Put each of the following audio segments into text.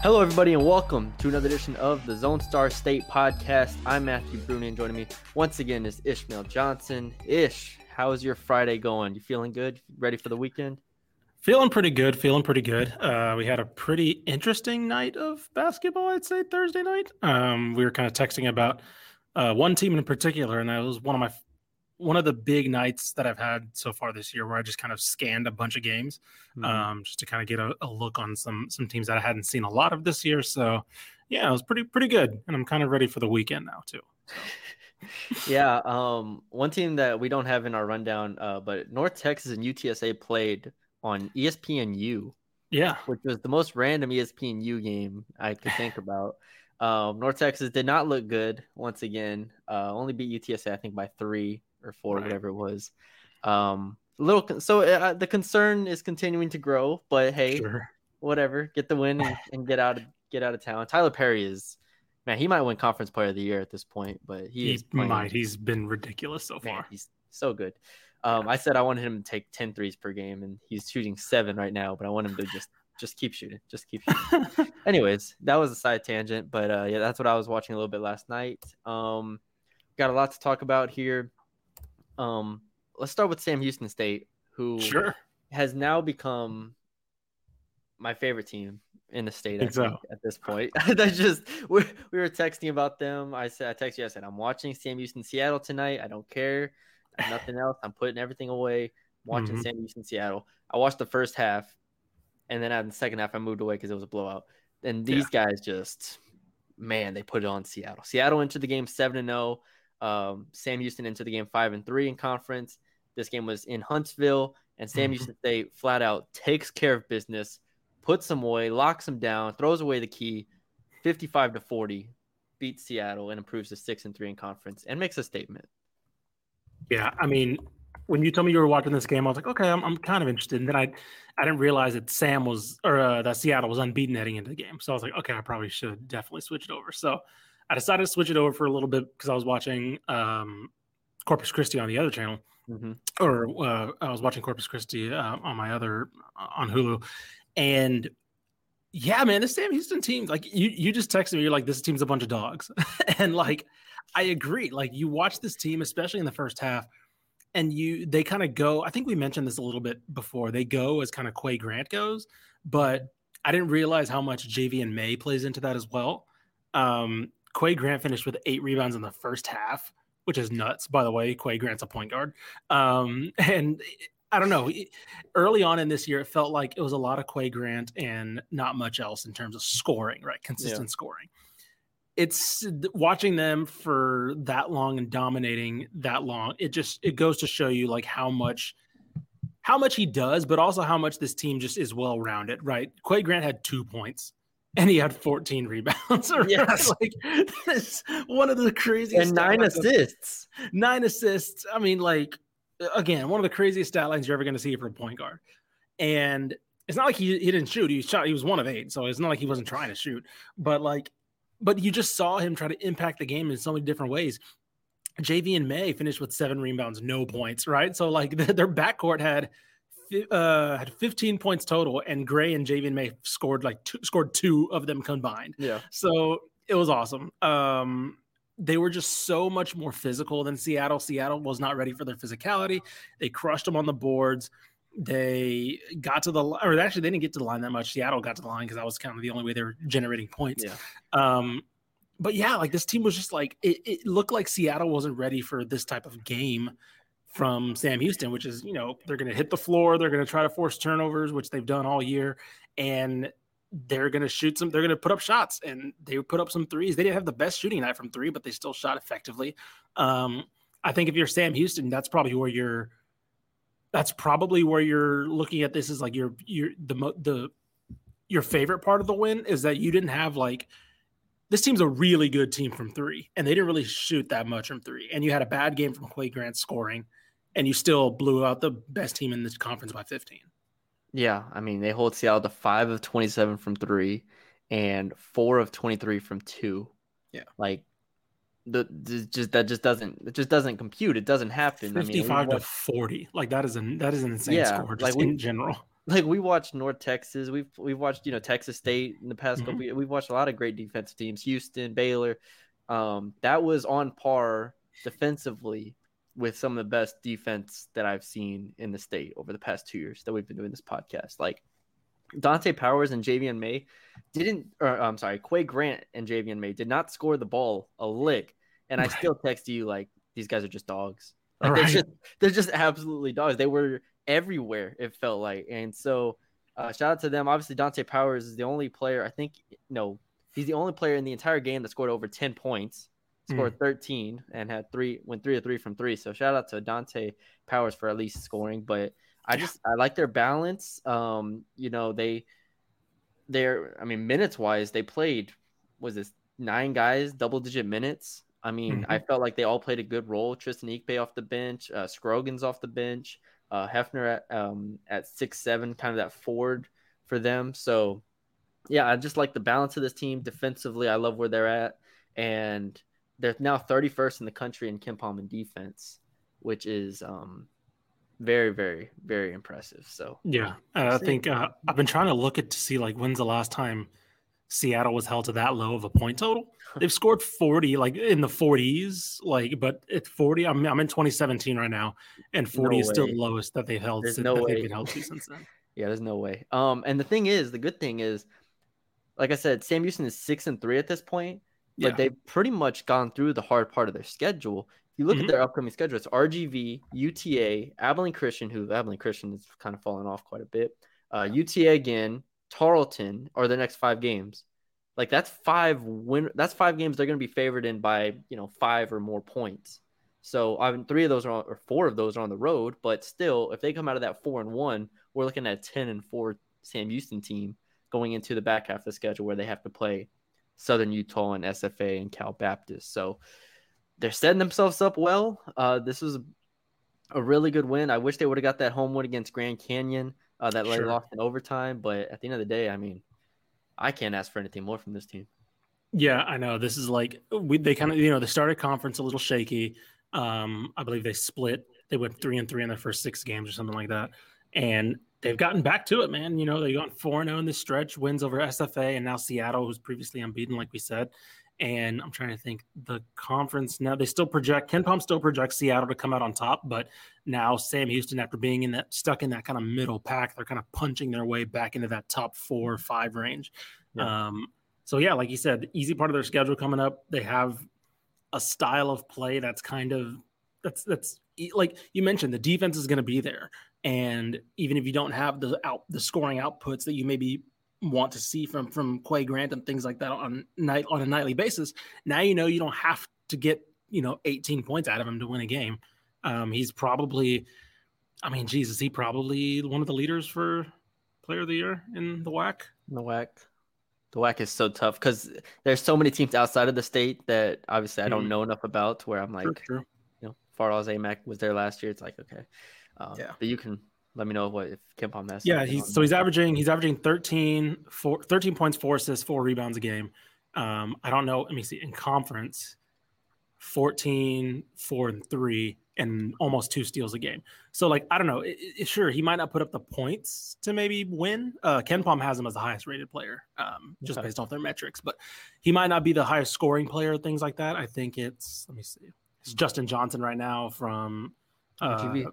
Hello, everybody, and welcome to another edition of the Zone Star State Podcast. I'm Matthew Brune, and joining me once again is Ishmael Johnson. Ish, how is your Friday going? You feeling good? Ready for the weekend? Feeling pretty good. Feeling pretty good. Uh, we had a pretty interesting night of basketball. I'd say Thursday night. Um, we were kind of texting about uh, one team in particular, and that was one of my one of the big nights that I've had so far this year, where I just kind of scanned a bunch of games, Mm-hmm. um, just to kind of get a, a look on some some teams that I hadn't seen a lot of this year. So, yeah, it was pretty pretty good, and I'm kind of ready for the weekend now too. yeah. Um, one team that we don't have in our rundown, uh, but North Texas and UTSA played on ESPNU. Yeah, which was the most random ESPNU game I could think about. Um, North Texas did not look good once again. Uh, only beat UTSA, I think, by three or four, Right. whatever it was. Um, a little so uh, the concern is continuing to grow, but hey, sure. whatever, get the win and, and get out of get out of town. Tyler Perry is man, he might win Conference Player of the Year at this point, but he, He might. He's been ridiculous so Man, far. he's so good. Um, I said I wanted him to take 10 threes per game, and he's shooting seven right now, but I want him to just just keep shooting. Just keep shooting. Anyways, that was a side tangent, but uh, yeah, that's what I was watching a little bit last night. Um, got a lot to talk about here. Um, let's start with Sam Houston State, who sure. has now become my favorite team in the state. I Think so. at this point, that just we, we were texting about them. I said, I texted you. I said, I'm watching Sam Houston Seattle tonight. I don't care, nothing else. I'm putting everything away. I'm watching Mhm. Sam Houston Seattle. I watched the first half, and then in the second half, I moved away because it was a blowout. And these guys just, man, they put it on Seattle. Seattle entered the game seven and zero. Um, Sam Houston into the game five and three in conference. This game was in Huntsville, and Sam Mhm. Houston State flat out takes care of business, puts them away, locks them down, throws away the key, fifty-five to forty, beats Seattle and improves to six and three in conference, and makes a statement. Yeah, I mean, when you told me you were watching this game, I was like, okay, I'm, I'm kind of interested. And then I, I didn't realize that Sam was or uh, that Seattle was unbeaten heading into the game. So I was like, okay, I probably should definitely switch it over. So I decided to switch it over for a little bit because I was watching um, Corpus Christi on the other channel, Mm-hmm. or uh, I was watching Corpus Christi uh, on my other on Hulu, and yeah, man, this Sam Houston team, like you, you just texted me, you're like, this team's a bunch of dogs, and like I agree. Like you watch this team, especially in the first half, and you they kind of go. I think we mentioned this a little bit before. They go as kind of Quay Grant goes, but I didn't realize how much Javian May plays into that as well. Um, Quay Grant finished with eight rebounds in the first half, which is nuts. By the way, Quay Grant's a point guard, um, and I don't know. Early on in this year, it felt like it was a lot of Quay Grant and not much else in terms of scoring, right? Consistent scoring. It's watching them for that long and dominating that long. It just it goes to show you like how much how much he does, but also how much this team just is well rounded, right? Quay Grant had two points and he had 14 rebounds. Yes. like that's one of the craziest And nine stat lines I've- assists. nine assists. I mean, like again, one of the craziest stat lines you're ever going to see for a point guard. And it's not like he, he didn't shoot. He shot. He was one of eight, so it's not like he wasn't trying to shoot. But like, but you just saw him try to impact the game in so many different ways. Javian May finished with seven rebounds, no points. Right, so like their backcourt had uh had 15 points total, and Gray and Javian May scored like two, scored two of them combined. Yeah. So it was awesome. Um, they were just so much more physical than Seattle. Seattle was not ready for their physicality. They crushed them on the boards. They got to the line, or actually they didn't get to the line that much. Seattle got to the line because that was kind of the only way they were generating points. Yeah. Um, but yeah, like this team was just like it, it looked like Seattle wasn't ready for this type of game from Sam Houston, which is you know they're going to hit the floor, they're going to try to force turnovers, which they've done all year, and they're going to shoot some, they're going to put up shots, and they put up some threes. They didn't have the best shooting night from three, but they still shot effectively. Um, I think if you're Sam Houston, that's probably where you're. That's probably where you're looking at this is like your your the the your favorite part of the win is that you didn't have like this team's a really good team from three, and they didn't really shoot that much from three. And you had a bad game from Quay Grant scoring, and you still blew out the best team in this conference by 15. Yeah, I mean they hold Seattle to five of twenty-seven from three, and four of twenty-three from two. Yeah, like the, the just that just doesn't it just doesn't compute. It doesn't happen. Fifty-five I mean, to watched, forty, like that is an that is an insane Yeah, score just like we- in general. like we watched North Texas. We've we've watched you know Texas State in the past Mhm. couple. We've watched a lot of great defensive teams. Houston, Baylor. Um, that was on par defensively with some of the best defense that I've seen in the state over the past two years that we've been doing this podcast. Like Donte Powers and Javian May didn't, or I'm sorry, Quay Grant and Javian May did not score the ball a lick, and I still text you like these guys are just dogs. Like they're just they're just absolutely dogs. They were everywhere. It felt like, and so uh, shout out to them. Obviously, Donte Powers is the only player I think no, he's the only player in the entire game that scored over ten points. Scored 13 and had three went three to three from three. So shout out to Donte Powers for at least scoring. But I just I like their balance. Um, you know they they're I mean minutes wise they played was this nine guys double digit minutes. I mean I felt like they all played a good role. Tristan Ikpe off the bench, uh, Scroggins off the bench, uh, Hefner at um at six seven, kind of that forward for them. So yeah, I just like the balance of this team defensively. I love where they're at, and they're now 31st in the country in KenPom in defense, which is um very very very impressive. So Yeah, uh, I think uh, I've been trying to look at to see like when's the last time Seattle was held to that low of a point total. They've scored forty, like in the forties, like but at forty, I'm I'm in 2017 right now, and forty No is still the lowest that they've held. There's since, no that way. they've been held to since then. Yeah, there's no way. Um, and the thing is, the good thing is, like I said, Sam Houston is six and three at this point, but Yeah. they've pretty much gone through the hard part of their schedule. If you look Mhm. at their upcoming schedule, it's RGV, UTA, Abilene Christian, who Abilene Christian is kind of falling off quite a bit. Uh, UTA again, Tarleton are the next five games. Like that's five win. That's five games they're going to be favored in by you know five or more points. So I mean, three of those are on, or four of those are on the road, but still, if they come out of that four and one, we're looking at a ten and four Sam Houston team going into the back half of the schedule where they have to play Southern Utah and SFA and Cal Baptist. So they're setting themselves up well. Uh, this was a really good win. I wish they would have got that home win against Grand Canyon uh, that they Sure. lost in overtime, but at the end of the day, I mean, I can't ask for anything more from this team. Yeah, I know. This is like we they kind of you know they started conference a little shaky. Um, I believe they split. They went three and three in their first six games or something like that, and they've gotten back to it, man. You know they've gone four and zero in this stretch, wins over SFA and now Seattle, who's previously unbeaten, like we said. And I'm trying to think the conference now they still project KenPom still projects Seattle to come out on top, but now Sam Houston, after being in that stuck in that kind of middle pack, they're kind of punching their way back into that top four or five range. Yeah. Um, so yeah, like you said, easy part of their schedule coming up. They have a style of play that's kind of that's that's like you mentioned. The defense is going to be there, and even if you don't have the out the scoring outputs that you maybe want to see from from Quay Grant and things like that on night on a nightly basis, now you know you don't have to get you know 18 points out of him to win a game. Um, he's probably, I mean, Jesus, he probably one of the leaders for Player of the Year in the WAC. The WAC. The WAC is so tough because there's so many teams outside of the state that obviously I don't Mhm. know enough about to where I'm like, True, true. you know, Fardaws Aimaq was there last year. It's like, okay. Um, Yeah. But you can let me know what if KenPom has. Yeah, he's on so he's averaging he's averaging 13, four, 13 points, four assists, four rebounds a game. Um, I don't know. Let me see. In conference, 14, four, and three, and almost two steals a game. So, like, I don't know. It, it- sure, he might not put up the points to maybe win. Uh, KenPom has him as the highest rated player, um, just Okay. based off their metrics, but he might not be the highest scoring player, things like that. I think it's, let me see. It's Justin Johnson right now from uh,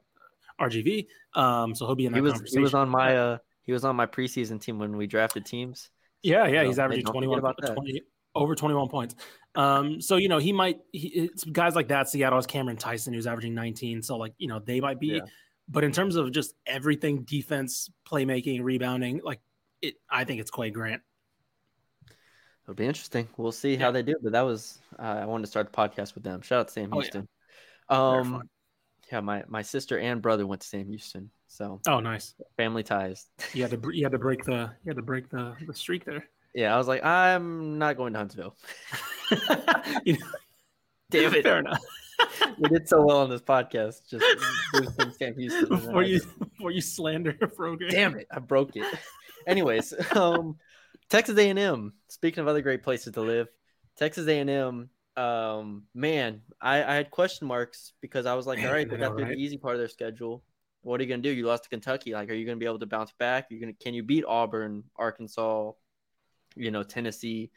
RGV. Um, so he'll be in that He was conversation. he was on my uh he was on my preseason team when we drafted teams. Yeah, yeah, So, he's averaging 21 about 20 over 21 points. Um, so you know, he might he, it's guys like that. Seattle has Cameron Tyson who's averaging 19. So like, you know, they might be Yeah. but in terms of just everything defense, playmaking, rebounding, like it I think it's Quay Grant. It'll be interesting. We'll see how they do. But that was uh, I wanted to start the podcast with them. Shout out to Sam Oh, yeah. Houston. Um. Yeah, my, my sister and brother went to Sam Houston. So Oh, nice. family ties. You had to you had to break the you had to break the the streak there. Yeah, I was like, I'm not going to Huntsville. You know, Damn it. Fair enough. we did so well on this podcast. Just Sam Houston. before you before you slander a program. damn it, I broke it. Anyways, um, Texas A&M. Speaking of other great places to live, Texas A&M. Um, man, I, I had question marks because I was like, Man, all right, they got know, through right? the easy part of their schedule. What are you gonna do? You lost to Kentucky. Like, are you gonna be able to bounce back? You're gonna can you beat Auburn, Arkansas, you know, Tennessee?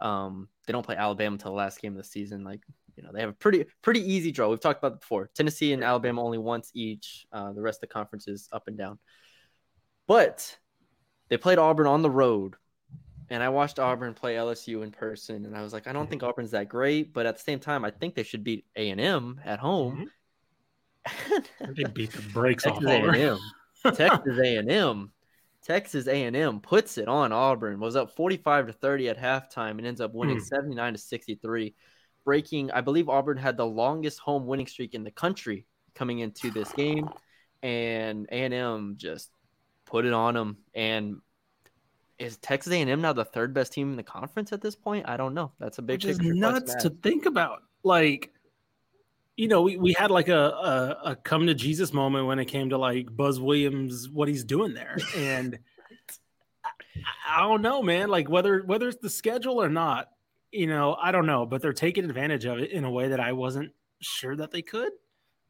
Um, they don't play Alabama until the last game of the season. Like, you know, they have a pretty pretty easy draw. We've talked about it before. Tennessee and Alabama only once each. Uh, the rest of the conference is up and down. But they played Auburn on the road. And I watched mm. Auburn play LSU in person, and I was like, I don't mm-hmm. think Auburn's that great, but at the same time, I think they should beat A and M at home. Mm-hmm. They beat the brakes off Texas A&M. Texas A and M. Texas A and M puts it on Auburn. Was up forty five to thirty at halftime and ends up winning Hmm. seventy nine to sixty three, breaking. I believe Auburn had the longest home winning streak in the country coming into this game, and A and M just put it on them. And is Texas A and M now the third best team in the conference at this point? I don't know. That's a big which picture nuts to think about. Like, you know, we, we had like a, a a come to Jesus moment when it came to like Buzz Williams, what he's doing there, and I, I don't know, man. Like whether whether it's the schedule or not, you know, I don't know, but they're taking advantage of it in a way that I wasn't sure that they could.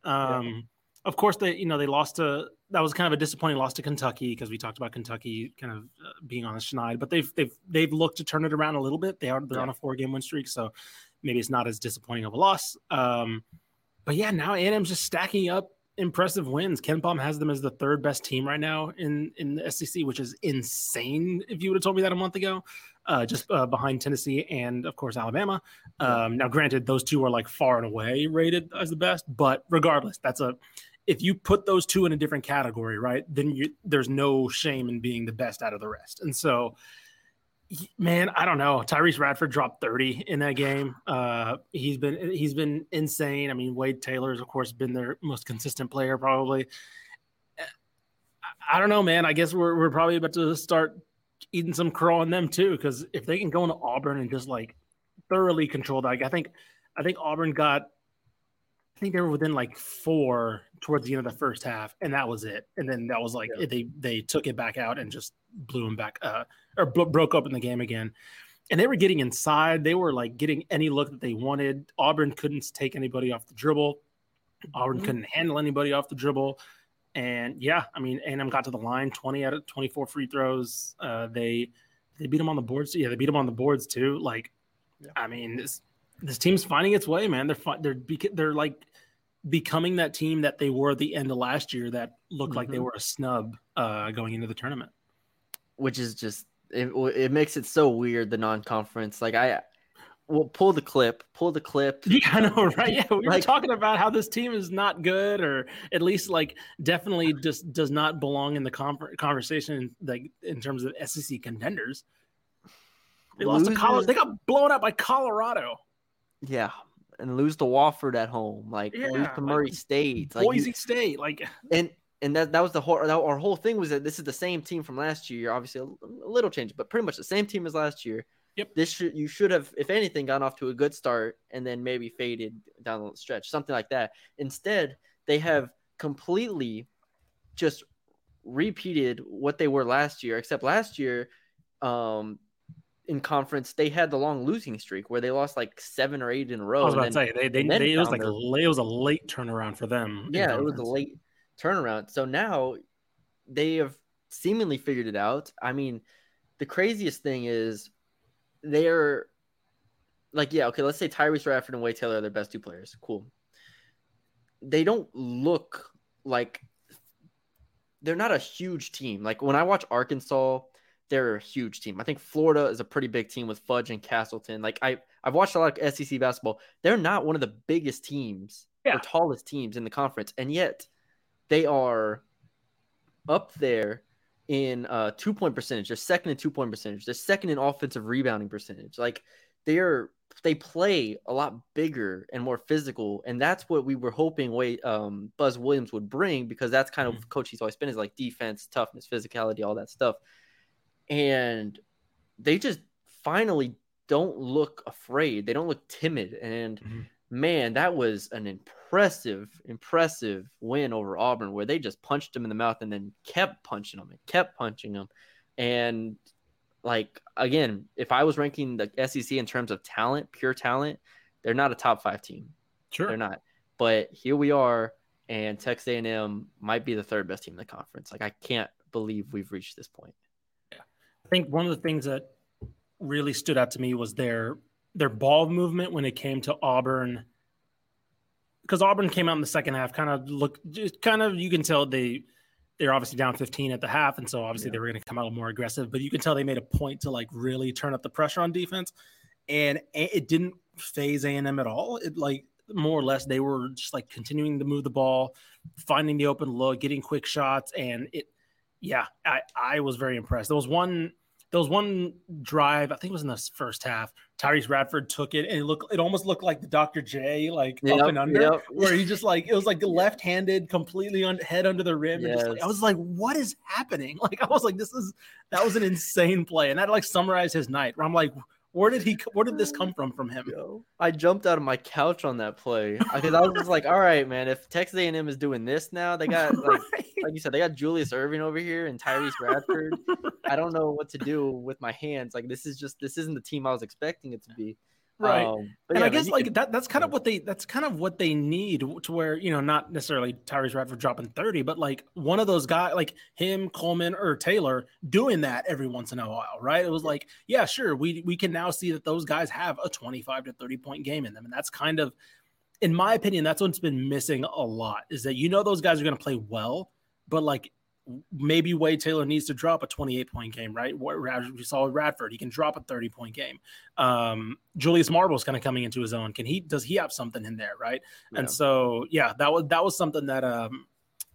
Um, of course, they you know they lost to that was kind of a disappointing loss to Kentucky because we talked about Kentucky kind of uh, being on the schneid, but they've they've they've looked to turn it around a little bit. They are they're Yeah. on a four game win streak, so maybe it's not as disappointing of a loss. Um, but yeah, now A&M's just stacking up impressive wins. KenPom has them as the third best team right now in in the SEC, which is insane. If you would have told me that a month ago, uh, just uh, behind Tennessee and of course Alabama. Um, now, granted, those two are like far and away rated as the best, but regardless, that's a if you put those two in a different category, right? Then you, there's no shame in being the best out of the rest. And so, man, I don't know. Tyrese Radford dropped 30 in that game. Uh, he's been he's been insane. I mean, Wade Taylor has of course been their most consistent player, probably. I- I don't know, man. I guess we're we're probably about to start eating some crow on them too, because if they can go into Auburn and just like thoroughly control that, I think I think Auburn got. I think they were within like four towards the end of the first half, and that was it. And then that was like Yeah. they they took it back out and just blew them back, uh, or bro- broke up in the game again. And they were getting inside. They were like getting any look that they wanted. Auburn couldn't take anybody off the dribble. Auburn Mhm. couldn't handle anybody off the dribble. And yeah, I mean, A&M got to the line, 20 out of 24 free throws. Uh, they they beat them on the boards. Yeah, they beat them on the boards too. Like, Yeah. I mean, this this team's finding its way, man. They're they're they're like becoming that team that they were at the end of last year that looked like they Mhm. were a snub uh, going into the tournament. which is just it, it makes it so weird the non-conference like i well pull the clip pull the clip Yeah, I know, right? Yeah, we were talking about how this team is not good, or at least like definitely just does not belong in the con- conversation, like in terms of SEC contenders. They lost to Colorado. They got blown out by Colorado. yeah and lose to Wofford at home like lose Yeah, to like Murray State like you- Boise State, like and and that that was the whole our whole thing was that this is the same team from last year obviously a, a little change but pretty much the same team as last year Yep. this should you should have if anything gone off to a good start and then maybe faded down the stretch something like that instead they have completely just repeated what they were last year except last year um in conference they had the long losing streak where they lost like seven or eight in a row I was and about to then- say, they, they, they it was like a it was a late turnaround for them. yeah, it was a late turnaround. So now they have seemingly figured it out. I mean, the craziest thing is they're like, yeah, okay, let's say Tyrese Radford and Wade Taylor are their best two players. Cool. They don't look like they're not a huge team. Like when I watch Arkansas, they're a huge team. I think Florida is a pretty big team with Fudge and Castleton. Like I I've watched a lot of SEC basketball. They're not one of the biggest teams Yeah. or tallest teams in the conference, and yet they are up there in uh two point percentage. They're second in two point percentage. They're second in offensive rebounding percentage. Like they're they play a lot bigger and more physical, and that's what we were hoping. Wait, um, Buzz Williams would bring because that's kind of coach he's always been is like defense, toughness, physicality, all that stuff, and they just finally don't look afraid. They don't look timid, and Mhm. man, that was an impressive, impressive win over Auburn where they just punched him in the mouth and then kept punching him and kept punching him. And like again, if I was ranking the SEC in terms of talent, pure talent, they're not a top five team. Sure. They're not. But here we are, and Texas A&M might be the third best team in the conference. Like I can't believe we've reached this point. I think one of the things that really stood out to me was their their ball movement when it came to Auburn. Because Auburn came out in the second half, kind of look, just kind of you can tell they they're obviously down 15 at the half, and so obviously Yeah. they were going to come out more aggressive. But you can tell they made a point to like really turn up the pressure on defense, and it didn't phase A and M at all. It like more or less they were just like continuing to move the ball, finding the open look, getting quick shots, and it. Yeah, I I was very impressed. There was one there was one drive, I think it was in the first half. Tyrese Radford took it and it looked it almost looked like the Dr. J, like Yep, up and under, yep. where he just like it was like left-handed, completely on head under the rim. And just, like, I was like, what is happening? Like I was like, this is that was an insane play. And that like summarized his night where I'm like, where did he where did this come from from him? Yo, I jumped out of my couch on that play because I was just like, "All right, man. If Texas A&M is doing this now, they got like, like you said, they got Julius Erving over here and Tyrese Radford. I don't know what to do with my hands. Like, this is just this isn't the team I was expecting it to be. Right. Um, but and yeah, I guess like that that's kind of what they that's kind of what they need to where, you know, not necessarily Tyrese Radford dropping 30, but like one of those guys like him, Coleman, or Taylor doing that every once in a while, right? It was like, yeah, sure, we we can now see that those guys have a 25 to 30 point game in them. And that's kind of in my opinion, that's what's been missing a lot is that you know those guys are gonna play well, but like maybe Wade Taylor needs to drop a 28 point game, right? What we saw with Radford, he can drop a 30 point game. Um, Julius Marble's kind of coming into his own. Can he? Does he have something in there, right? Yeah. And so, yeah, that was that was something that um,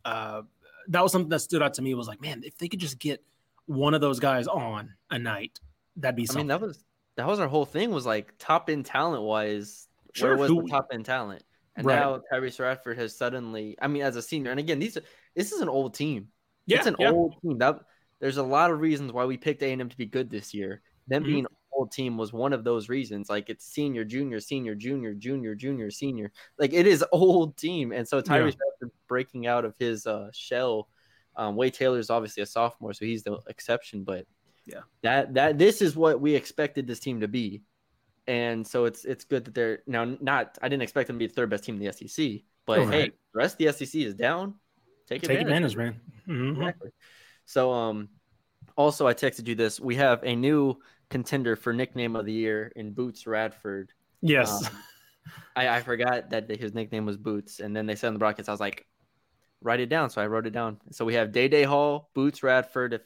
uh, that was something that stood out to me. Was like, man, if they could just get one of those guys on a night, that'd be something. I mean, that was that was our whole thing was like top end talent wise. Sure, where was who- the top end talent? And Right. now Tyrese Radford has suddenly. I mean, as a senior, and again, these are- this is an old team. yeah, it's an yeah. old team. That there's a lot of reasons why we picked A and M to be good this year. Them Mhm. being an old team was one of those reasons. Like it's senior, junior, senior, junior, junior, junior, senior. Like it is old team, and so Yeah. Tyrese Radford breaking out of his uh, shell. Um, Wade Taylor is obviously a sophomore, so he's the exception. But Yeah. that that this is what we expected this team to be, and so it's it's good that they're now not. I didn't expect them to be the third best team in the SEC, but hey, the rest of the SEC is down. Take Take advantage. advantage, man. Mhm. Exactly. So um also I texted you this. We have a new contender for nickname of the year in Boots Radford. Yes. Um, I, I forgot that his nickname was Boots, and then they said on the broadcast, I was like, write it down. So I wrote it down. So we have Day Day Hall, Boots Radford. If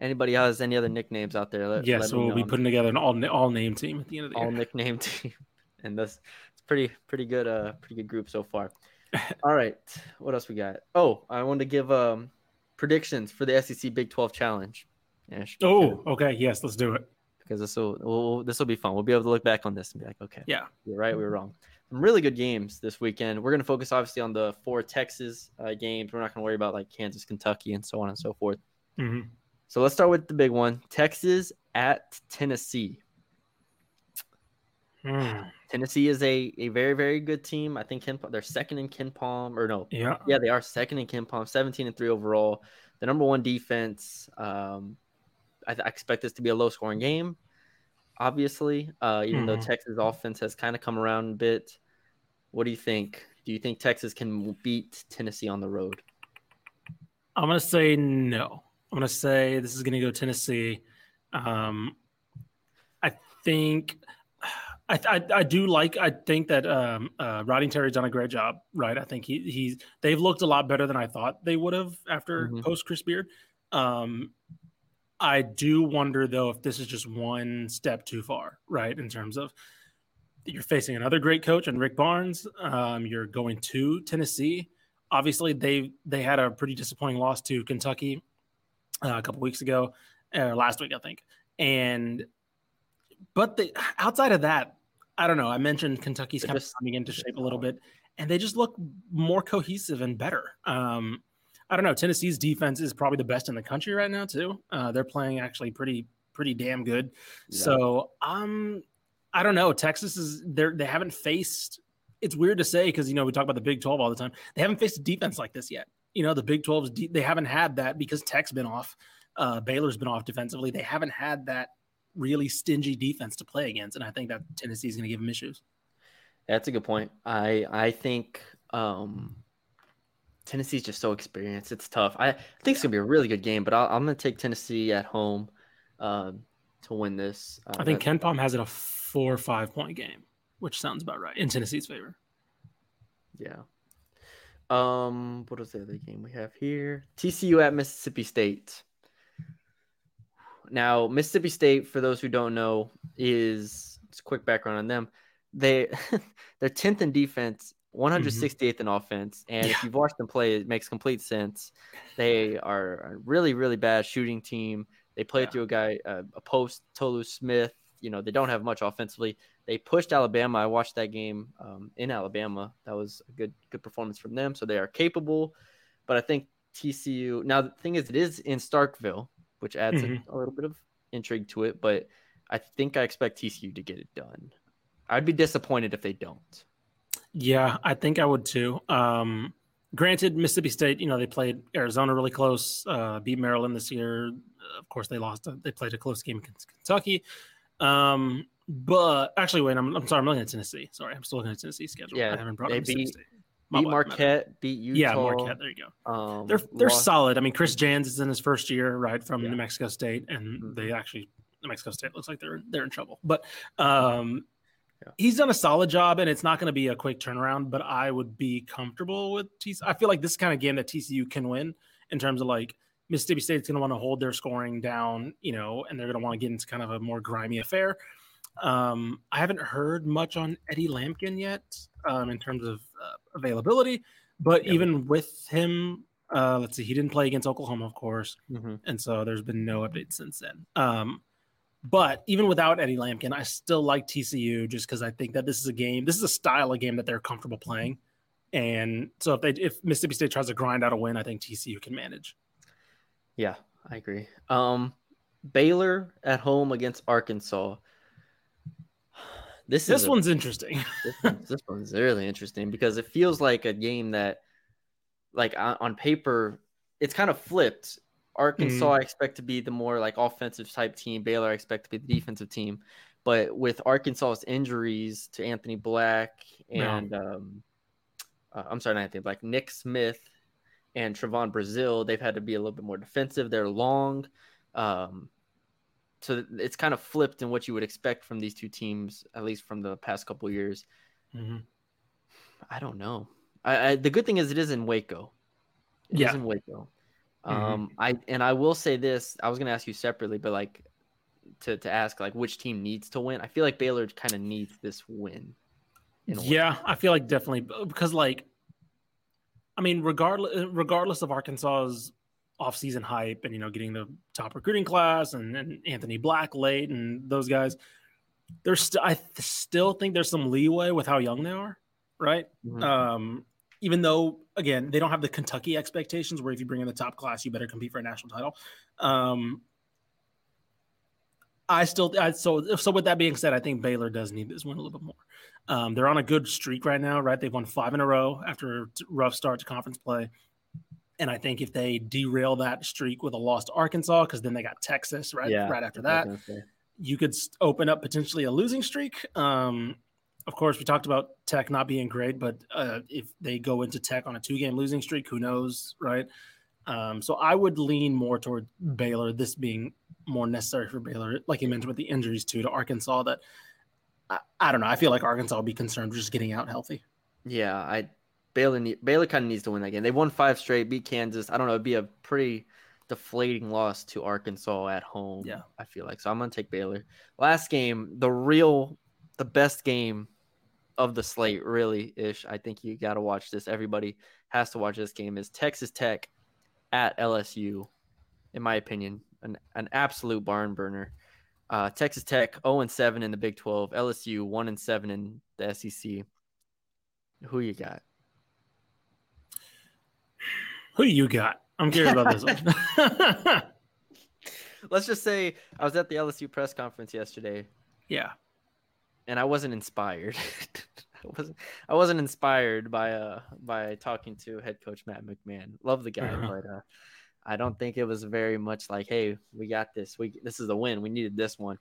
anybody has any other nicknames out there, let, yes. let so we'll be putting together an all all name team at the end of the day. all year. nickname team, and this it's pretty pretty good uh pretty good group so far. all right, what else we got? Oh, I wanted to give um predictions for the SEC Big Twelve Challenge. Yeah, Oh, okay. Yes, let's do it. because this will we'll, this will be fun. We'll be able to look back on this and be like, okay, Yeah. you're right, we were wrong. Some really good games this weekend. We're gonna focus obviously on the four Texas uh, games. We're not gonna worry about like Kansas, Kentucky, and so on and so forth. hmm So let's start with the big one: Texas at Tennessee. Mm. Tennessee is a, a very very good team. I think Ken, they're second in KenPom or no, Yeah. yeah they are second in KenPom, seventeen and three overall. The number one defense. Um, I, I expect this to be a low scoring game. Obviously, uh, even though Mhm. Texas offense has kind of come around a bit. What do you think? Do you think Texas can beat Tennessee on the road? I'm gonna say no. I'm gonna say this is gonna go Tennessee. Um, I think I, I, I do like. I think that um, uh, Rodney Terry's done a great job. Right. I think he he's they've looked a lot better than I thought they would have after Mhm. post Chris Beard. Um, I do wonder though if this is just one step too far. Right. In terms of you're facing another great coach and Rick Barnes. Um, you're going to Tennessee. Obviously, they they had a pretty disappointing loss to Kentucky uh, a couple weeks ago, or last week, I think. And but the outside of that, I don't know. I mentioned Kentucky's kind just- of coming into shape a little bit, and they just look more cohesive and better. Um, I don't know. Tennessee's defense is probably the best in the country right now too. Uh, they're playing actually pretty pretty damn good. Yeah. So um, I don't know. Texas is they they haven't faced. It's weird to say because you know we talk about the Big Twelve all the time. They haven't faced a defense like this yet. You know the Big 12s, they haven't had that because Tech's been off, uh, Baylor's been off defensively. They haven't had that really stingy defense to play against, and I think that Tennessee's going to give them issues. That's a good point. I I think um, Tennessee's just so experienced. It's tough. I, I think it's gonna be a really good game, but I'll, I'm gonna take Tennessee at home um, to win this. Uh, I think Ken Palm has it a four or five point game, which sounds about right in Tennessee's favor. Yeah. Um, what is the other game we have here? TCU at Mississippi State. Now, Mississippi State, for those who don't know, is just a quick background on them. They they're tenth in defense, 168th in offense, and Yeah. if you've watched them play, it makes complete sense. They are a really really bad shooting team. They play Yeah. through a guy, uh, a post Tolu Smith. You know they don't have much offensively. They pushed Alabama. I watched that game um, in Alabama. That was a good good performance from them. So they are capable, but I think TCU. Now the thing is, it is in Starkville, which adds a- Mhm. a, little bit of intrigue to it. But I think I expect TCU to get it done. I'd be disappointed if they don't. Yeah, I think I would too. Um, granted, Mississippi State, you know, they played Arizona really close, uh, beat Maryland this year. Of course, they lost. They played a close game against Kentucky. Um, but actually, wait, I'm, I'm sorry, I'm looking at Tennessee. Sorry, I'm still looking at Tennessee's schedule. Yeah, I haven't brought they up beat-. My Beat. Marquette, beat Utah. Yeah, Marquette. There you go. Um, They're they're lost- solid. I mean, Chris Jans is in his first year, right, from Yeah. New Mexico State, and Mhm. they actually New Mexico State looks like they're they're in trouble. But um, Yeah. he's done a solid job, and it's not going to be a quick turnaround. But I would be comfortable with TCU. I feel like this is kind of game that TCU can win in terms of like Mississippi State's going to want to hold their scoring down, you know, and they're going to want to get into kind of a more grimy affair. Um, I haven't heard much on Eddie Lampkin yet um, in terms of uh, availability, but Yeah. even with him, uh, let's see, he didn't play against Oklahoma, of course, Mhm. and so there's been no update since then. Um, but even without Eddie Lampkin, I still like TCU just because I think that this is a game, this is a style of game that they're comfortable playing, and so if they if Mississippi State tries to grind out a win, I think TCU can manage. Yeah, I agree. Um, Baylor at home against Arkansas. This, This is a- one's interesting. this, one's, this one's really interesting because it feels like a game that, like on, on paper, it's kind of flipped. Arkansas, I expect to be the more like offensive type team. Baylor, I expect to be the defensive team. But with Arkansas's injuries to Anthony Black Yeah. and um, uh, I'm sorry, not Anthony Black, Nick Smith and Trevon Brazile, they've had to be a little bit more defensive. They're long. Um, so it's kind of flipped in what you would expect from these two teams, at least from the past couple years. Mhm. I don't know. I, I the good thing is it is in Waco. It is Yeah. in Waco. Mhm. Um, I and I will say this. I was gonna ask you separately, but like to to ask like which team needs to win. I feel like Baylor kind of needs this win. in a way. Yeah, I feel like definitely because like I mean, regardless regardless of Arkansas's offseason hype and you know getting the top recruiting class and, and Anthony Black late and those guys, there's st- I th- still think there's some leeway with how young they are, right? Mhm. Um, even though again they don't have the Kentucky expectations where if you bring in the top class you better compete for a national title. Um, I still I, so so with that being said, I think Baylor does need this win a little bit more. Um, they're on a good streak right now, right? They've won five in a row after a rough start to conference play. And I think if they derail that streak with a loss to Arkansas, because then they got Texas right Yeah, right after that, what I was gonna say. you could open up potentially a losing streak. Um, of course, we talked about Tech not being great, but uh, if they go into Tech on a two-game losing streak, who knows, right? Um, so I would lean more toward Baylor. This being more necessary for Baylor, like you mentioned with the injuries too to Arkansas. That I, I don't know. I feel like Arkansas will be concerned with just getting out healthy. Yeah, I Baylor need, Baylor kind of needs to win that game. They won five straight, beat Kansas. I don't know. It'd be a pretty deflating loss to Arkansas at home. Yeah. I feel like so. I'm gonna take Baylor. Last game, the real, the best game of the slate, really ish. I think you got to watch this. Everybody has to watch this game. Is Texas Tech at LSU? In my opinion, an an absolute barn burner. Uh, Texas Tech 0 and 7 in the Big 12. LSU 1 and 7 in the SEC. Who you got? Who you got? I'm curious about this one. Let's just say I was at the LSU press conference yesterday yeah. and I wasn't inspired. I wasn't I wasn't inspired by uh by talking to head coach Matt McMahon. Love the guy, Uh-huh. but uh I don't think it was very much like, hey, we got this. We this is a win. We needed this one.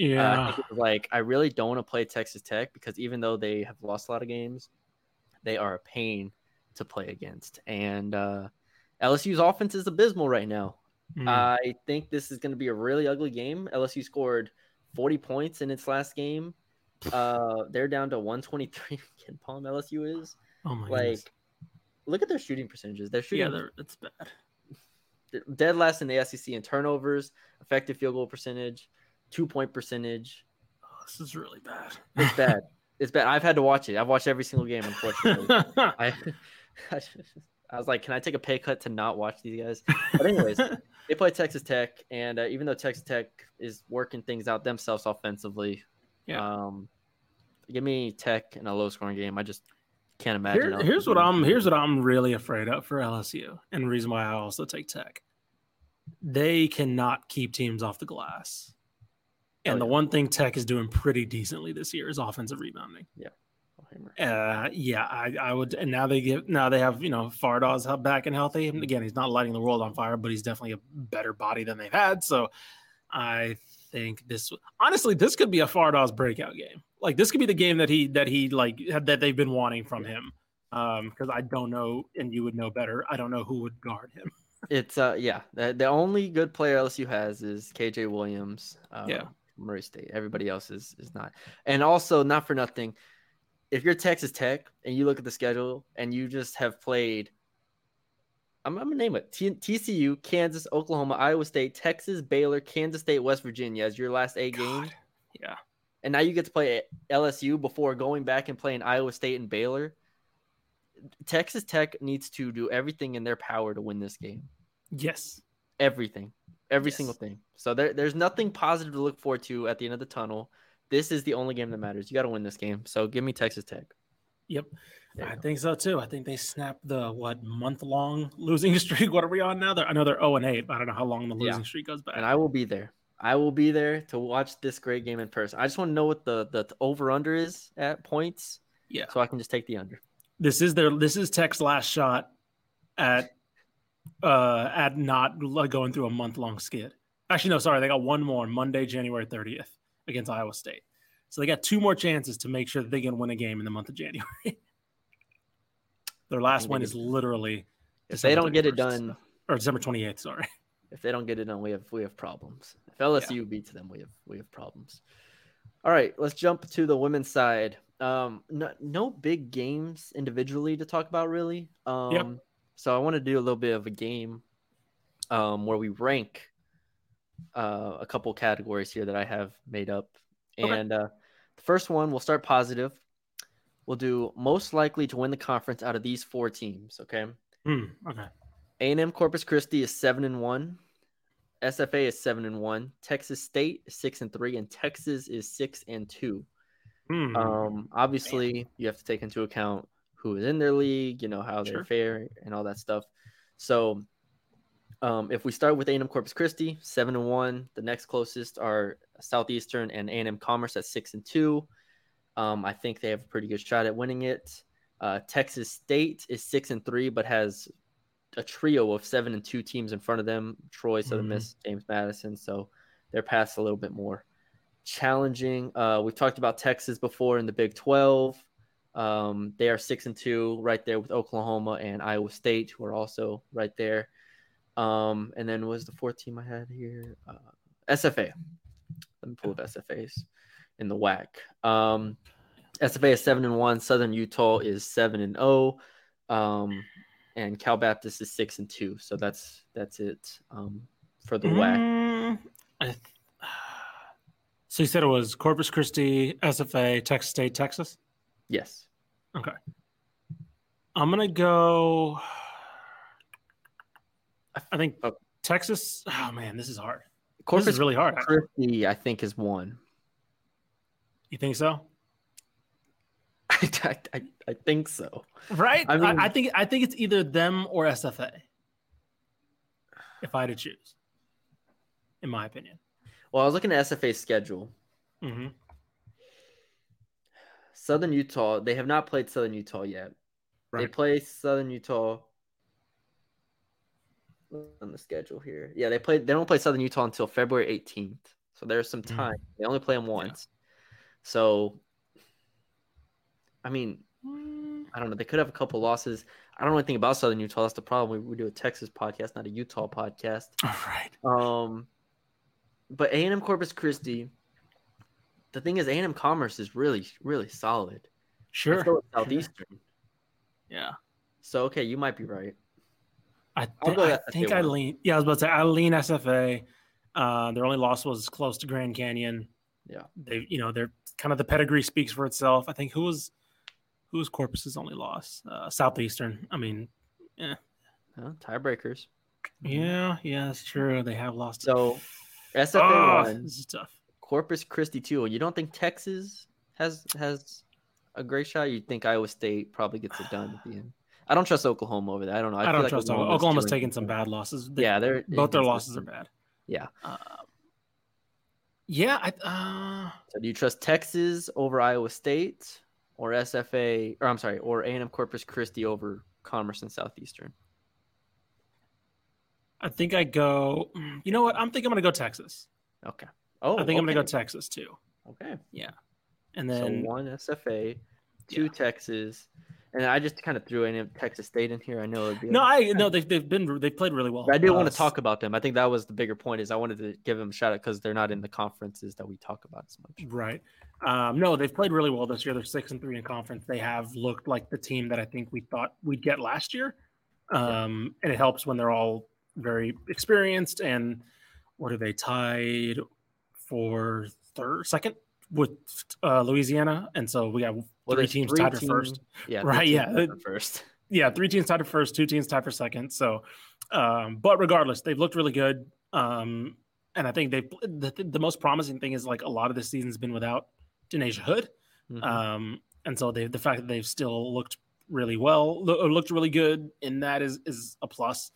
Uh, I Yeah. think like I really don't want to play Texas Tech because even though they have lost a lot of games, they are a pain to play against. And uh, LSU's offense is abysmal right now. Mm. I think this is going to be a really ugly game. LSU scored 40 points in its last game. Uh, they're down to 123. Ken Palm LSU is oh my like, goodness. look at their shooting percentages. They're shooting Yeah, they're- it's bad. dead last in the SEC in turnovers, effective field goal percentage, two point percentage. Oh, this is really bad. It's bad. it's bad. I've had to watch it. I've watched every single game, unfortunately. I, I was like, can I take a pay cut to not watch these guys? But anyways, they play Texas Tech, and uh, even though Texas Tech is working things out themselves offensively, Yeah. um, give me Tech in a low scoring game. I just can't imagine. Here- here's what I'm here's what I'm really afraid of for LSU, and the reason why I also take Tech. They cannot keep teams off the glass. And Oh, the one thing Tech is doing pretty decently this year is offensive rebounding. Hammer. Uh, yeah, I, I would. And now they give now they have you know Fardaws back and healthy. And again, he's not lighting the world on fire, but he's definitely a better body than they've had. So I think this honestly this could be a Fardaws breakout game. Like this could be the game that he that he like had, that they've been wanting from him. Um, because I don't know, and you would know better. I don't know who would guard him. It's uh yeah. The, the only good player LSU has is KJ Williams. Uh, Yeah. Murray State. Everybody else is is not. And also, not for nothing, if you're Texas Tech and you look at the schedule and you just have played, I'm, I'm gonna name it T- TCU, Kansas, Oklahoma, Iowa State, Texas, Baylor, Kansas State, West Virginia as your last eight games, God, Yeah, and now you get to play LSU before going back and playing Iowa State and Baylor. Texas Tech needs to do everything in their power to win this game yes, everything, every Yes. single thing. So there, there's nothing positive to look forward to at the end of the tunnel. This is the only game that matters. You got to win this game. So give me Texas Tech. yep. I go. think so too. I think they snapped the what month long losing streak. What are we on now? They're, I know they're 0 and 8. But I don't know how long the Yeah. losing streak goes back. And I will be there. I will be there to watch this great game in person. I just want to know what the the over under is at points, yeah. so I can just take the under. This is their this is Tech's last shot at uh at not going through a month long skid. Actually, no, sorry, they got one more Monday, January 30th against Iowa State. So they got two more chances to make sure that they can win a game in the month of January. Their last one is literally If they don't get it done, or December 28th, sorry. if they don't get it done, we have we have problems. If LSU beats them, we have we have problems. All right, let's jump to the women's side. Um, no, no big games individually to talk about really. Um, so I want to do a little bit of a game, um, where we rank, uh, a couple categories here that I have made up, Okay. and uh, the first one we'll start positive. We'll do most likely to win the conference out of these four teams. Okay. Hmm, okay. A&M Corpus Christi is seven and one. SFA is seven and one. Texas State is six and three, and Texas is six and two. Hmm. Um, obviously, you have to take into account who is in their league, you know how they're fair and all that stuff. So, um, if we start with A&M Corpus Christi, seven and one. The next closest are Southeastern and A&M Commerce at six and two. Um, I think they have a pretty good shot at winning it. Uh, Texas State is six and three, but has a trio of seven and two teams in front of them: Troy, Southern Mhm. Miss, James Madison. So they're past a little bit more challenging. Uh, we've talked about Texas before in the Big Twelve. Um, they are six and two, right there with Oklahoma and Iowa State, who are also right there. Um, and then was the fourth team I had here? Uh, SFA. Let me pull up SFA's. in the WAC. Um, SFA is seven and one. Southern Utah is seven and zero, um, and Cal Baptist is six and two. So that's that's it um, for the WAC. Mm, I so you said it was Corpus Christi, SFA, Texas State, Texas. Yes. Okay. I'm gonna go. I think Oh. Texas. Oh man, this is hard. Corpus this is really hard. Christi, I think, is one. You think so? I, I, I think so. Right. I I, mean- I think I think it's either them or SFA. If I had to choose, in my opinion. Well, I was looking at SFA's schedule. hmm Southern Utah, they have not played Southern Utah yet. They play Southern Utah on the schedule here. Yeah, they play. They don't play Southern Utah until February 18th. So there's some Mhm. time. They only play them once. So, I mean, I don't know. They could have a couple losses. I don't know anything about Southern Utah. That's the problem. We, we do a Texas podcast, not a Utah podcast. All right. Um, but A and M Corpus Christi. The thing is, A and M Commerce is really, really solid. Sure. So sure. Southeastern. Yeah. So okay, you might be right. I, go I think I lean. Yeah, I was about to say I lean SFA. Uh, their only loss was close to Grand Canyon. Yeah. They, you know, they're kind of the pedigree speaks for itself. I think who was who was Corpus's only loss? Uh, Southeastern. I mean, Huh? tiebreakers. yeah, yeah, that's true. They have lost. So SFA Oh, one, this is tough. Corpus Christi two. You don't think Texas has has a great shot? You think Iowa State probably gets it done at the end? I don't trust Oklahoma over there. I don't know. I, feel don't like trust Oklahoma's Oklahoma's, taking some bad losses. They- Yeah, they're both their losses are bad. Yeah. Um, yeah, I, uh, So do you trust Texas over Iowa State or SFA or I'm sorry, or A&M Corpus Christi over Commerce and Southeastern? I think I go. You know what? I'm thinking I'm gonna go Texas. Okay. Oh, I think I'm gonna go. Texas too. Okay. Yeah. And so then one SFA, two Yeah. Texas, and I just kind of threw in Texas State in here. I know it'd be no, I no, they've they've been they've played really well. I did want Uh, to talk about them. I think that was the bigger point. Is I wanted to give them a shout out because they're not in the conferences that we talk about as much. Right. Um, no, they've played really well this year. They're six and three in conference. They have looked like the team that I think we thought we'd get last year. Um, and it helps when they're all very experienced. And what are they tied for third, second with uh, Louisiana? And so we got Well, three teams three tied for first. Yeah. Right, yeah. First. yeah, three teams tied for first, two teams tied for second. So, um, but regardless, they've looked really good. Um, and I think they've the, the most promising thing is like a lot of this season's been without Denasia Hood. Mhm. Um, and so they the fact that they've still looked really well, lo- looked really good in that is is a plus.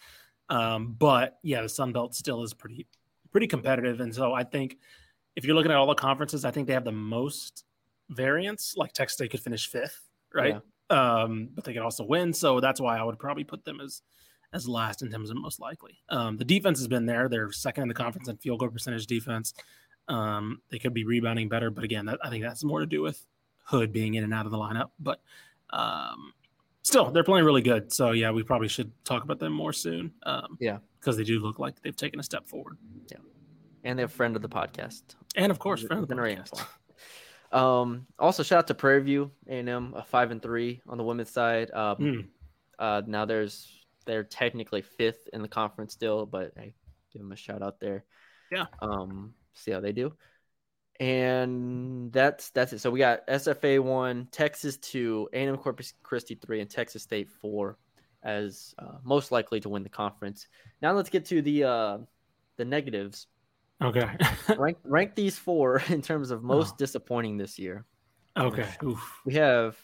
Um, but yeah, the Sun Belt still is pretty pretty competitive, and so I think if you're looking at all the conferences, I think they have the most variance. Like Texas State could finish fifth, right? Um, but they could also win, so that's why I would probably put them as as last in terms of most likely. Um, the defense has been there; they're second in the conference in field goal percentage defense. Um, they could be rebounding better, but again, that, I think that's more to do with Hood being in and out of the lineup. But um, still, they're playing really good. So yeah, we probably should talk about them more soon. Um, Yeah. because they do look like they've taken a step forward. Yeah, and they're a friend of the podcast. And of course, friend of the podcast. For a while. Um, also shout out to Prairie View A&M, a five and three on the women's side. Um, Mm, uh, now there's they're technically fifth in the conference still, but I give them a shout out there. Yeah. Um, see how they do. And that's that's it. So we got SFA one, Texas two, A&M Corpus Christi three, and Texas State four as uh, most likely to win the conference. Now let's get to the uh, the negatives. Okay. rank rank these four in terms of most Oh. disappointing this year. okay. Oof. We have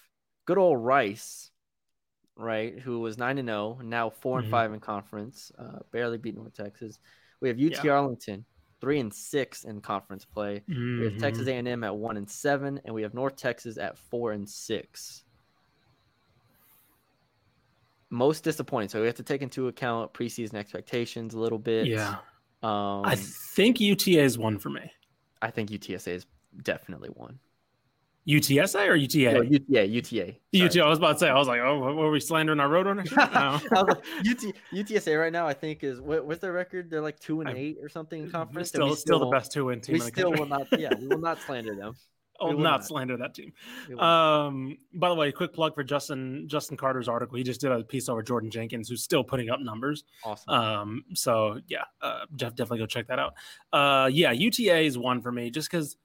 good old Rice, right, who was nine and zero, now 4 and Mhm. five in conference, uh, barely beat North Texas. We have UT Yeah. Arlington, three and six in conference play. We have Texas Mhm. A and M at one and seven, and we have North Texas at four and six. Most disappointing. So we have to take into account preseason expectations a little bit. Yeah. Um, I think UTA is one for me. I think UTSA is definitely one. UTSA or UTA? No, UTA, UTA. UTA. I was about to say. I was like, oh, were we slandering our roadrunner? No. I was like, UT, UTSA right now, I think is what, what's their record? They're like two and I- eight or something in conference. and still, still the best two win team We still country. will not. Yeah, we will not slander them. I will not, slander that team. Um, by the way, quick plug for Justin Justin Carter's article. He just did a piece over Jordan Jenkins, who's still putting up numbers. awesome. Um, so yeah, uh, def- definitely go check that out. Uh, yeah, UTA is one for me just because.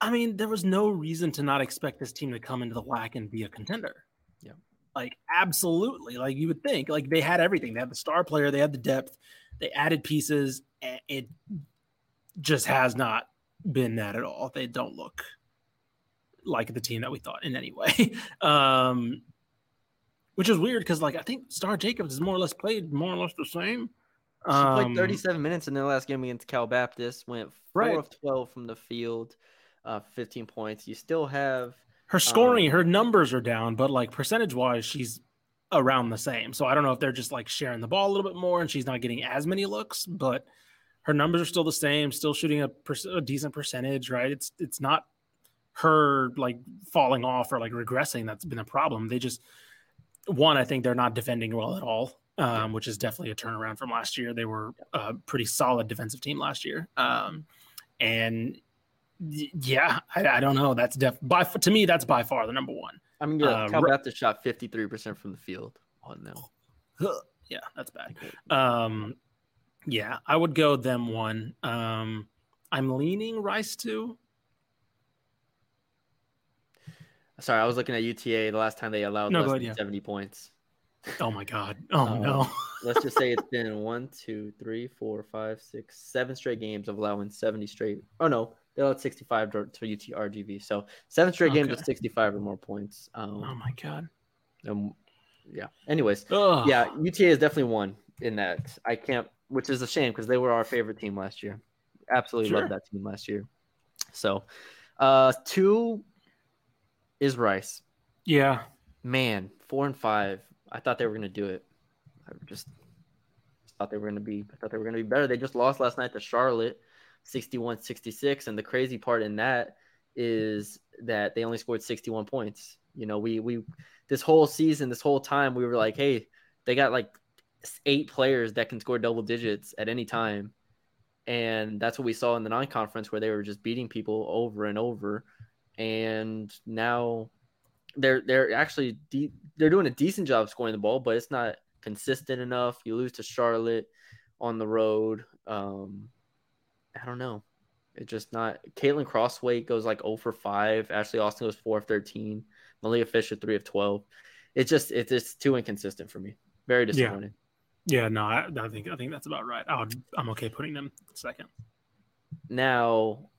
I mean, there was no reason to not expect this team to come into the WAC and be a contender. Yeah. like absolutely. Like you would think, like they had everything. They had the star player, they had the depth, they added pieces, and it just has not been that at all. They don't look like the team that we thought in any way. um, which is weird because like I think Starr Jacobs is more or less played more or less the same. She Um, played 37 minutes in their last game against Cal Baptist. Went four Right. of 12 from the field, uh, 15 points. You still have Her scoring, Um, her numbers are down, but like percentage wise, she's around the same. So I don't know if they're just like sharing the ball a little bit more and she's not getting as many looks, but her numbers are still the same, still shooting a, per- a decent percentage, right? It's it's not her like falling off or like regressing that's been a problem. They just one, I think they're not defending well at all, um, which is definitely a turnaround from last year. They were a pretty solid defensive team last year, um, and yeah, I, I don't know. That's def by f- to me that's by far the number one. I mean, yeah, Uh, Cal Ru- shot 53% from the field on them. Yeah, that's bad. Um, yeah, I would go them one. Um, I'm leaning Rice two. Sorry, I was looking at UTA the last time they allowed No, less go than yeah. 70 points. Oh my god. Oh Um, no. Let's just say it's been one, two, three, four, five, six, seven straight games of allowing 70 straight. Oh no, they allowed 65 to, to UT RGV. So seven straight games of 65 or more points. Um, Oh my god. um, yeah. Anyways, Ugh. yeah, UTA is definitely one in that. I can't, which is a shame because they were our favorite team last year. Absolutely Sure. loved that team last year. So, uh, two is Rice. Yeah. Man, four and five. I thought they were gonna do it. I just thought they were gonna be. I thought they were gonna be better. They just lost last night to Charlotte, 61-66. And the crazy part in that is that they only scored 61 points. You know, we we this whole season, this whole time, we were like, hey, they got like eight players that can score double digits at any time. And that's what we saw in the non-conference where they were just beating people over and over. And now they're they're actually de- they're doing a decent job scoring the ball, but it's not consistent enough. You lose to Charlotte on the road. Um, I don't know. It's just not. Caitlin Crossway goes like 0 for 5. Ashley Austin goes 4 of 13. Malia Fisher 3 of 12. It's just it's just too inconsistent for me. Very disappointing. Yeah, no, I, I think I think that's about right. I I'm okay putting them second. Now,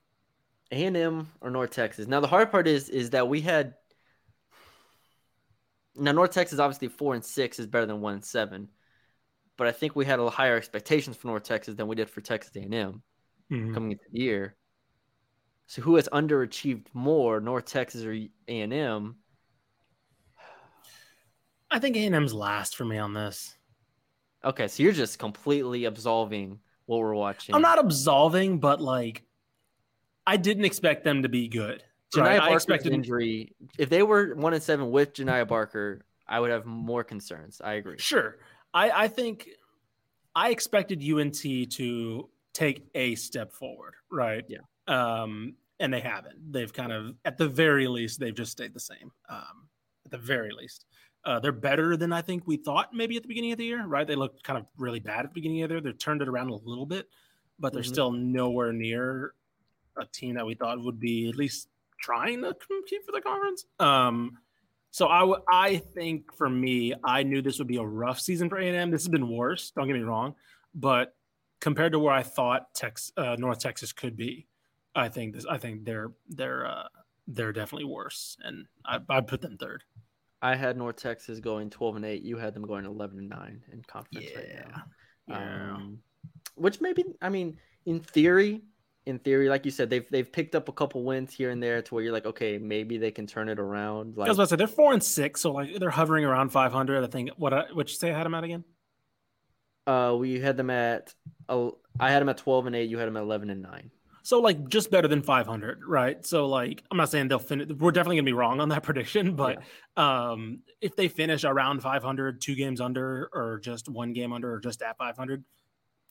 A and M or North Texas. Now the hard part is is that we had. Now North Texas obviously four and six is better than one and seven, but I think we had a higher expectations for North Texas than we did for Texas A and M Mhm. coming into the year. So who has underachieved more, North Texas or A and M? I think A&M's last for me on this. Okay, so you're just completely absolving what we're watching. I'm not absolving, but like, I didn't expect them to be good. Right? I Barker's expected injury. If they were one and seven with Janiah Barker, I would have more concerns. I agree. Sure. I, I think I expected UNT to take a step forward, right? Yeah. Um, and they haven't. They've kind of, at the very least, they've just stayed the same. Um, at the very least, uh, they're better than I think we thought maybe at the beginning of the year, right? They looked kind of really bad at the beginning of the year. They've turned it around a little bit, but they're Mhm. still nowhere near a team that we thought would be at least trying to compete for the conference. Um, so I, w- I think for me, I knew this would be a rough season for A&M. This has been worse. Don't get me wrong, but compared to where I thought Tex, uh, North Texas could be, I think this. I think they're they're uh, they're definitely worse, and I I put them third. I had North Texas going 12 and 8. You had them going 11 and 9 in conference right now. yeah. Um, which maybe, I mean, in theory, in theory, like you said, they've they've picked up a couple wins here and there to where you're like, okay, maybe they can turn it around. Like I was about to say they're four and six, so like they're hovering around 500. I think what I, what you say I had them at again? uh, we had them at, uh, I had them at 12 and 8. You had them at 11 and 9. So like just better than 500, right? So like I'm not saying they'll finish. We're definitely gonna be wrong on that prediction, but um, if they finish around 500, two games under, or just one game under, or just at 500,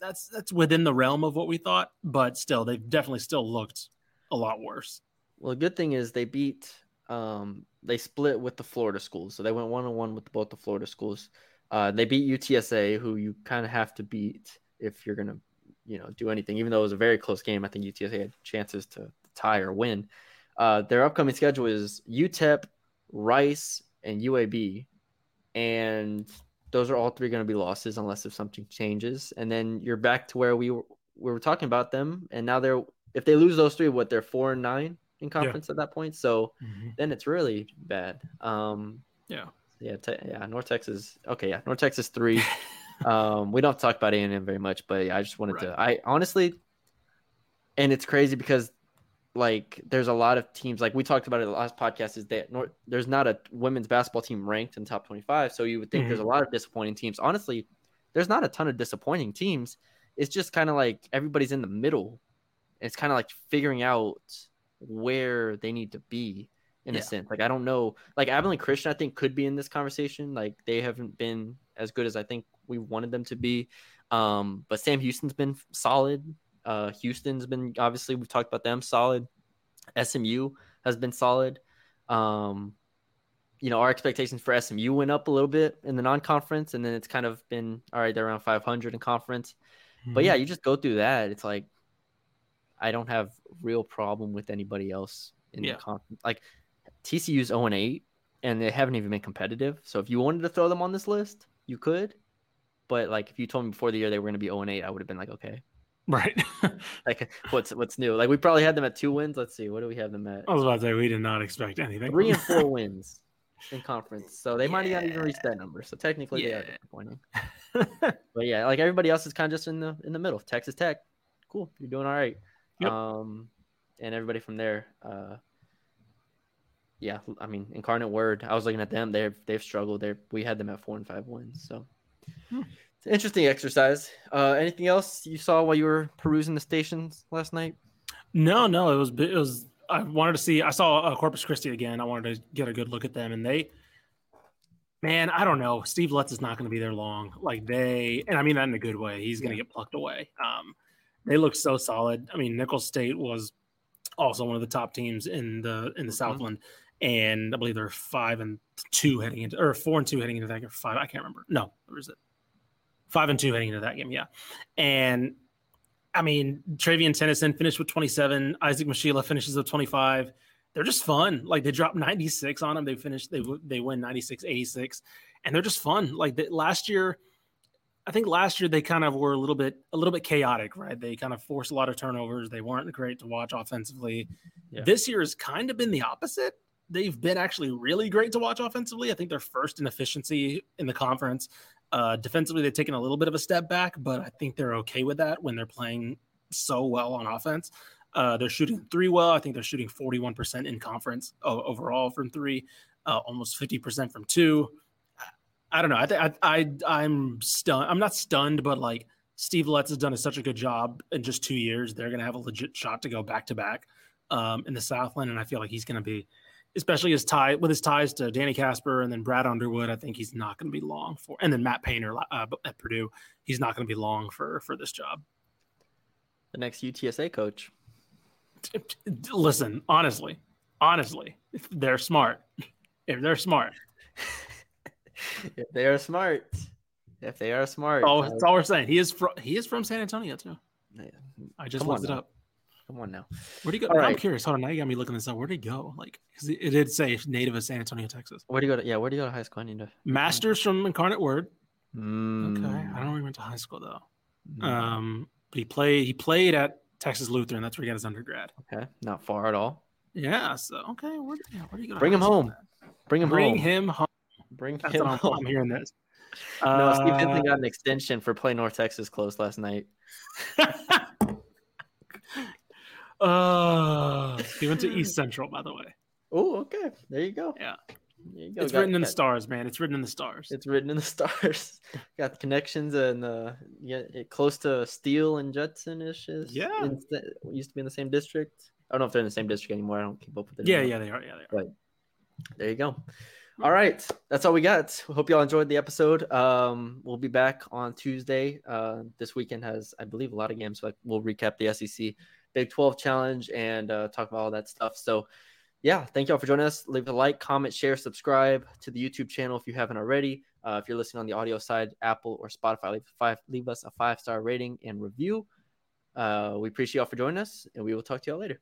that's that's within the realm of what we thought. But still, they've definitely still looked a lot worse. Well, the good thing is they beat. Um, they split with the Florida schools, so they went one on one with both the Florida schools. Uh, they beat UTSA, who you kind of have to beat if you're gonna, you know, do anything. Even though it was a very close game, I think UTSA had chances to tie or win. Uh, their upcoming schedule is UTEP, Rice, and UAB, and those are all three going to be losses unless if something changes. And then you're back to where we were, we were talking about them, and now they're if they lose those three, what they're four and nine in conference yeah. at that point. So mm-hmm. then it's really bad. Um, yeah, yeah, te- yeah. North Texas. Okay, yeah, North Texas three. um, we don't talk about A and M very much, but yeah, I just wanted right. to. I honestly, and it's crazy because like there's a lot of teams like we talked about it the last podcast is that North, there's not a women's basketball team ranked in top 25 so you would think mm-hmm. there's a lot of disappointing teams honestly there's not a ton of disappointing teams it's just kind of like everybody's in the middle it's kind of like figuring out where they need to be in yeah. a sense like i don't know like abilene christian i think could be in this conversation like they haven't been as good as i think we wanted them to be um but sam houston's been solid uh, Houston's been obviously we've talked about them solid. SMU has been solid. Um, you know, our expectations for SMU went up a little bit in the non-conference, and then it's kind of been all right. They're around 500 in conference, mm-hmm. but yeah, you just go through that. It's like I don't have real problem with anybody else in yeah. the conference. Like TCU's 0 and 8, and they haven't even been competitive. So if you wanted to throw them on this list, you could. But like if you told me before the year they were going to be 0 and 8, I would have been like, okay, Right. like what's what's new? Like we probably had them at two wins. Let's see, what do we have them at? I was about to say we did not expect anything. Three and four wins in conference. So they yeah. might not even reach that number. So technically yeah. they are disappointing. but yeah, like everybody else is kind of just in the in the middle. Texas Tech, cool, you're doing all right. Yep. Um, and everybody from there, uh, yeah, I mean, Incarnate Word. I was looking at them. They've they've struggled. They we had them at four and five wins. So. Hmm interesting exercise. Uh, anything else you saw while you were perusing the stations last night? No, no, it was it was. I wanted to see. I saw uh, Corpus Christi again. I wanted to get a good look at them, and they, man, I don't know. Steve Lutz is not going to be there long. Like they, and I mean that in a good way. He's going to get plucked away. Um, they look so solid. I mean, Nicholls State was also one of the top teams in the in the mm-hmm. Southland, and I believe they're five and two heading into or four and two heading into that game. Five, I can't remember. No, where is it? five and two heading into that game. Yeah. And I mean, Trevian Tennyson finished with 27. Isaac Mushila finishes with 25. They're just fun. Like they dropped 96 on them. They finished, they, they win 96, 86. And they're just fun. Like the, last year, I think last year they kind of were a little bit, a little bit chaotic, right? They kind of forced a lot of turnovers. They weren't great to watch offensively. Yeah. This year has kind of been the opposite. They've been actually really great to watch offensively. I think they're first in efficiency in the conference. Uh, defensively, they've taken a little bit of a step back, but I think they're okay with that when they're playing so well on offense. Uh, they're shooting three well. I think they're shooting 41% in conference overall from three, uh, almost 50% from two. I don't know. I, th- I, I, I'm stunned. I'm not stunned, but like Steve Lutz has done such a good job in just two years. They're going to have a legit shot to go back to back um, in the Southland, and I feel like he's going to be especially his tie with his ties to Danny Kaspar and then Brad Underwood. I think he's not going to be long for, and then Matt Painter uh, at Purdue. He's not going to be long for for this job. The next UTSA coach. Listen, honestly, honestly, if they're smart, if they're smart, if they are smart, if they are smart. Oh, that's all we're saying. He is from he is from San Antonio too. I just Come looked it up. Come on now. Where do you go? All I'm right. curious. Hold on. Now you got me looking this up. Where did he go? Like, because it, did say native of San Antonio, Texas. Where do you go to? Yeah, where do you go to high school? I need to. Masters from Incarnate Word. Mm. Okay. I don't know where he went to high school though. Mm. Um, but he played. He played at Texas Lutheran. That's where he got his undergrad. Okay, not far at all. Yeah. So okay. Where, yeah, where do you go? Bring him home. Bring him Bring home. him home. Bring That's him home. I'm hearing this. no, uh, Steve Henson got an extension for play North Texas close last night. Uh, he went to East Central, by the way. Oh, okay. There you go. Yeah. You go. It's got, written in got, the stars, man. It's written in the stars. It's written in the stars. got connections and uh, yeah, close to Steele and Judson ish. Yeah. In, used to be in the same district. I don't know if they're in the same district anymore. I don't keep up with it. Yeah, anymore. yeah, they are. Yeah, they are. But there you go. All right, that's all we got. Hope y'all enjoyed the episode. Um, we'll be back on Tuesday. Uh, this weekend has, I believe, a lot of games. So we'll recap the SEC Big 12 challenge and uh, talk about all that stuff. So, yeah, thank y'all for joining us. Leave a like, comment, share, subscribe to the YouTube channel if you haven't already. Uh, if you're listening on the audio side, Apple or Spotify, leave, five, leave us a five star rating and review. Uh, we appreciate y'all for joining us, and we will talk to y'all later.